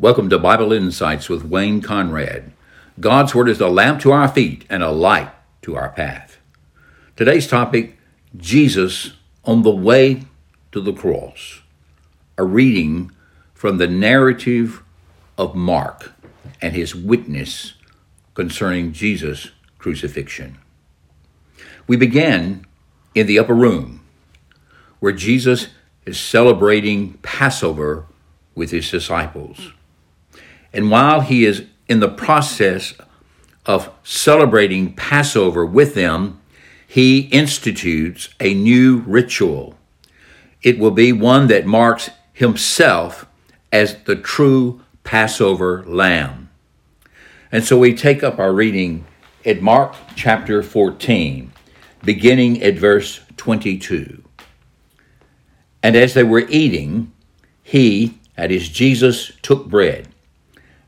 Welcome to Bible Insights with Wayne Conrad. God's Word is a lamp to our feet and a light to our path. Today's topic Jesus on the way to the cross. A reading from the narrative of Mark and his witness concerning Jesus' crucifixion. We began in the upper room where Jesus is celebrating Passover with his disciples. And while he is in the process of celebrating Passover with them, he institutes a new ritual. It will be one that marks himself as the true Passover lamb. And so we take up our reading at Mark chapter 14, beginning at verse 22. And as they were eating, he, that is Jesus, took bread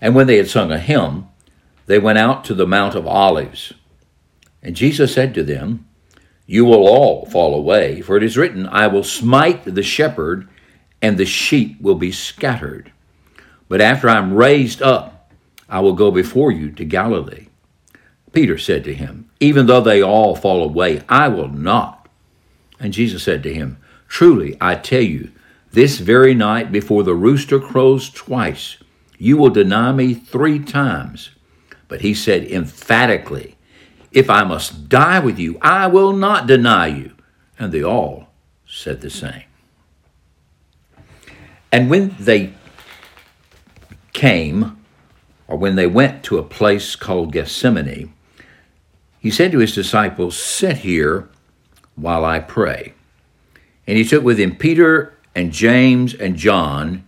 And when they had sung a hymn, they went out to the Mount of Olives. And Jesus said to them, You will all fall away, for it is written, I will smite the shepherd, and the sheep will be scattered. But after I am raised up, I will go before you to Galilee. Peter said to him, Even though they all fall away, I will not. And Jesus said to him, Truly, I tell you, this very night before the rooster crows twice, you will deny me three times. But he said emphatically, If I must die with you, I will not deny you. And they all said the same. And when they came, or when they went to a place called Gethsemane, he said to his disciples, Sit here while I pray. And he took with him Peter and James and John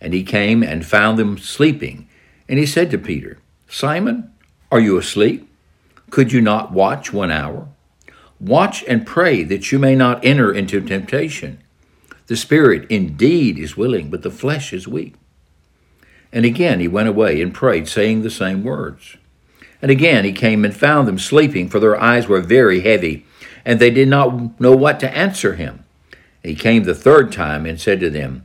And he came and found them sleeping. And he said to Peter, Simon, are you asleep? Could you not watch one hour? Watch and pray that you may not enter into temptation. The spirit indeed is willing, but the flesh is weak. And again he went away and prayed, saying the same words. And again he came and found them sleeping, for their eyes were very heavy, and they did not know what to answer him. he came the third time and said to them,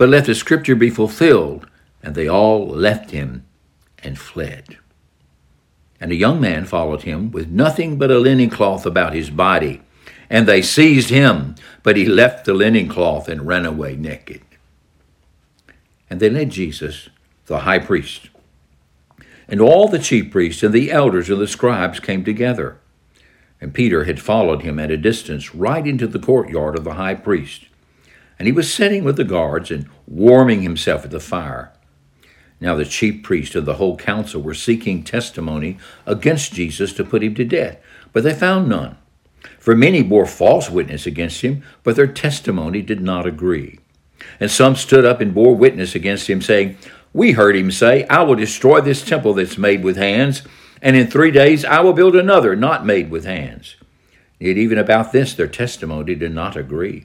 but let the scripture be fulfilled. And they all left him and fled. And a young man followed him with nothing but a linen cloth about his body. And they seized him, but he left the linen cloth and ran away naked. And they led Jesus, the high priest. And all the chief priests and the elders and the scribes came together. And Peter had followed him at a distance right into the courtyard of the high priest and he was sitting with the guards and warming himself at the fire. Now the chief priest and the whole council were seeking testimony against Jesus to put him to death, but they found none. For many bore false witness against him, but their testimony did not agree. And some stood up and bore witness against him, saying, We heard him say, I will destroy this temple that's made with hands, and in three days I will build another not made with hands. Yet even about this their testimony did not agree.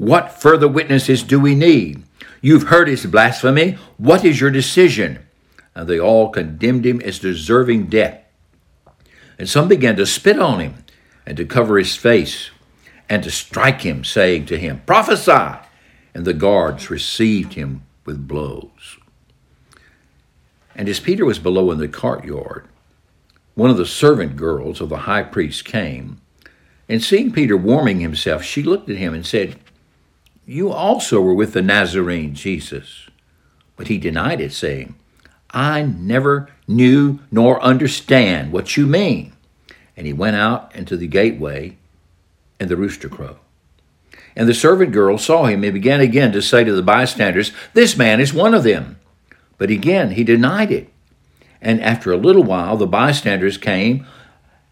what further witnesses do we need? You've heard his blasphemy. What is your decision? And they all condemned him as deserving death. And some began to spit on him and to cover his face and to strike him, saying to him, Prophesy! And the guards received him with blows. And as Peter was below in the courtyard, one of the servant girls of the high priest came, and seeing Peter warming himself, she looked at him and said, you also were with the Nazarene Jesus. But he denied it, saying, I never knew nor understand what you mean. And he went out into the gateway, and the rooster crowed. And the servant girl saw him and began again to say to the bystanders, This man is one of them. But again he denied it. And after a little while the bystanders came,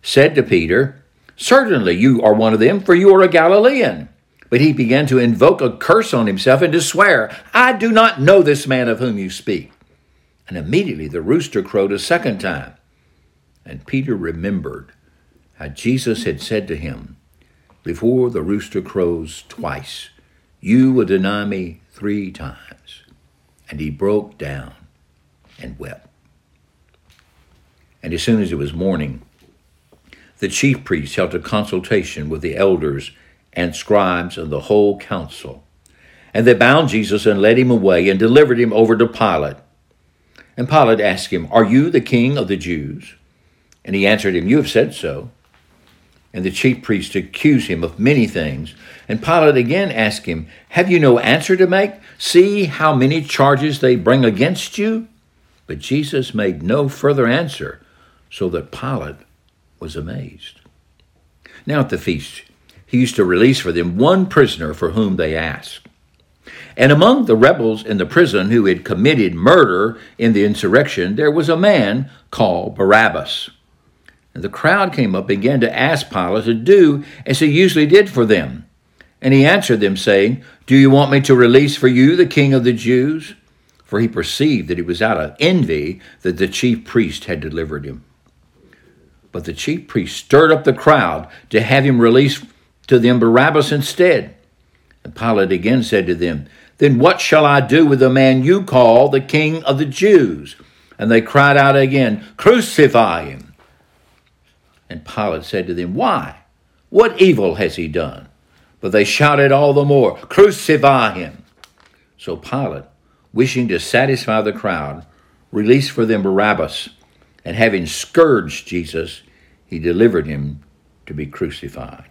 said to Peter, Certainly you are one of them, for you are a Galilean. But he began to invoke a curse on himself and to swear, I do not know this man of whom you speak. And immediately the rooster crowed a second time. And Peter remembered how Jesus had said to him, Before the rooster crows twice, you will deny me three times. And he broke down and wept. And as soon as it was morning, the chief priests held a consultation with the elders and scribes and the whole council. And they bound Jesus and led him away and delivered him over to Pilate. And Pilate asked him, Are you the king of the Jews? And he answered him, You have said so. And the chief priests accused him of many things. And Pilate again asked him, Have you no answer to make? See how many charges they bring against you? But Jesus made no further answer, so that Pilate was amazed. Now at the feast, he used to release for them one prisoner for whom they asked. And among the rebels in the prison who had committed murder in the insurrection, there was a man called Barabbas. And the crowd came up and began to ask Pilate to do as he usually did for them. And he answered them, saying, Do you want me to release for you the king of the Jews? For he perceived that it was out of envy that the chief priest had delivered him. But the chief priest stirred up the crowd to have him released to them Barabbas instead. And Pilate again said to them, Then what shall I do with the man you call the king of the Jews? And they cried out again, Crucify him. And Pilate said to them, Why? What evil has he done? But they shouted all the more, Crucify him. So Pilate, wishing to satisfy the crowd, released for them Barabbas, and having scourged Jesus, he delivered him to be crucified.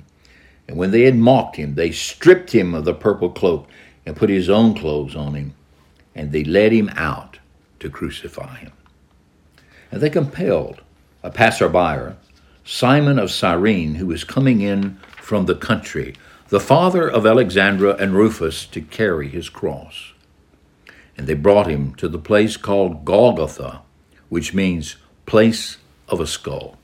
And when they had mocked him, they stripped him of the purple cloak and put his own clothes on him, and they led him out to crucify him. And they compelled a passerby, Simon of Cyrene, who was coming in from the country, the father of Alexander and Rufus, to carry his cross. And they brought him to the place called Golgotha, which means place of a skull.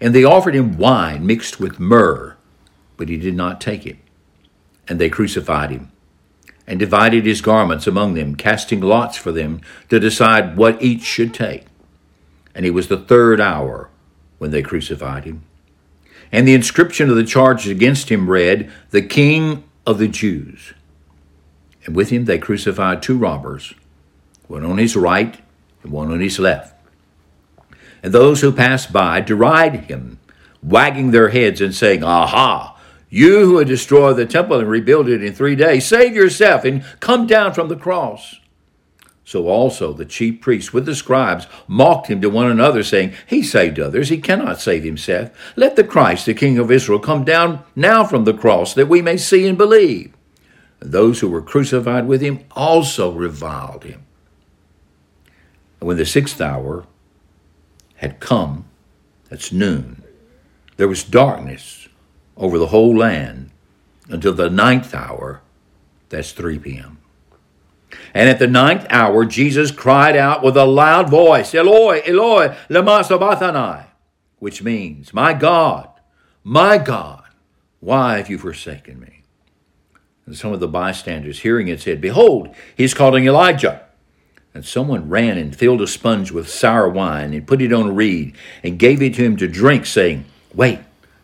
And they offered him wine mixed with myrrh but he did not take it. And they crucified him, and divided his garments among them, casting lots for them to decide what each should take. and it was the third hour when they crucified him. And the inscription of the charges against him read, The King of the Jews. And with him they crucified two robbers, one on his right and one on his left. And those who passed by derided him, wagging their heads and saying, Aha! You who had destroyed the temple and rebuilt it in three days, save yourself and come down from the cross. So also the chief priests with the scribes mocked him to one another, saying, He saved others, he cannot save himself. Let the Christ, the King of Israel, come down now from the cross, that we may see and believe. And those who were crucified with him also reviled him. And when the sixth hour had come, that's noon, there was darkness over the whole land until the ninth hour, that's 3 p.m. And at the ninth hour, Jesus cried out with a loud voice, Eloi, Eloi, lema sabachthani, which means, My God, my God, why have you forsaken me? And some of the bystanders hearing it said, Behold, he's calling Elijah. And someone ran and filled a sponge with sour wine and put it on a reed and gave it to him to drink, saying, Wait,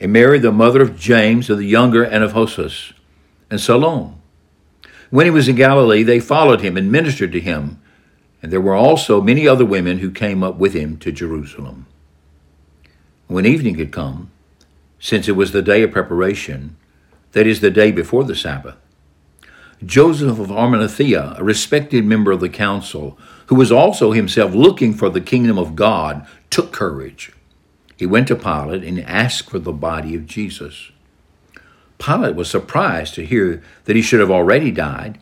and Mary, the mother of James, of the younger, and of Joses, and Salome. When he was in Galilee, they followed him and ministered to him, and there were also many other women who came up with him to Jerusalem. When evening had come, since it was the day of preparation, that is, the day before the Sabbath, Joseph of Arimathea, a respected member of the council, who was also himself looking for the kingdom of God, took courage. He went to Pilate and asked for the body of Jesus. Pilate was surprised to hear that he should have already died,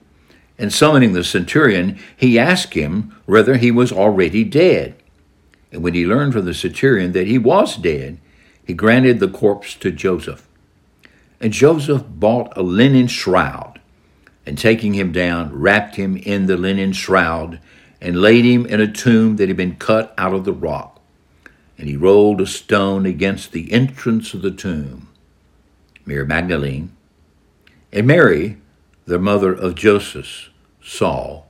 and summoning the centurion, he asked him whether he was already dead. And when he learned from the centurion that he was dead, he granted the corpse to Joseph. And Joseph bought a linen shroud, and taking him down, wrapped him in the linen shroud, and laid him in a tomb that had been cut out of the rock. And he rolled a stone against the entrance of the tomb. Mary Magdalene, and Mary, the mother of Joseph, saw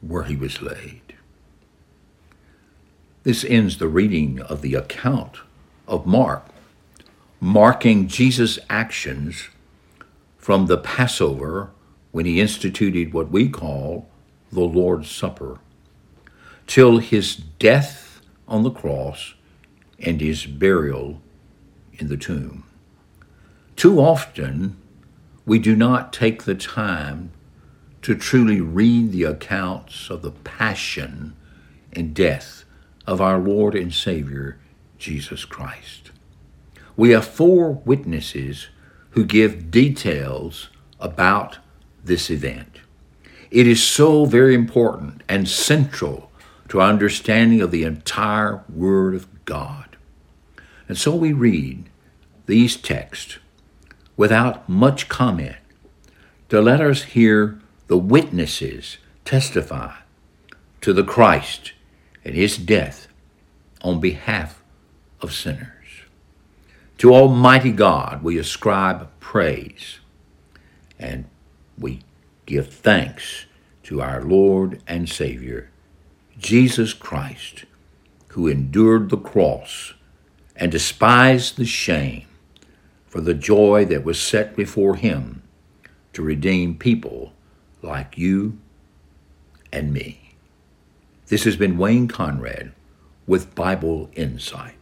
where he was laid. This ends the reading of the account of Mark, marking Jesus' actions from the Passover when he instituted what we call the Lord's Supper, till his death on the cross and his burial in the tomb. Too often, we do not take the time to truly read the accounts of the passion and death of our Lord and Savior, Jesus Christ. We have four witnesses who give details about this event. It is so very important and central to understanding of the entire Word of God. And so we read these texts without much comment to let us hear the witnesses testify to the Christ and his death on behalf of sinners. To Almighty God we ascribe praise and we give thanks to our Lord and Savior, Jesus Christ, who endured the cross and despised the shame for the joy that was set before him to redeem people like you and me. This has been Wayne Conrad with Bible Insights.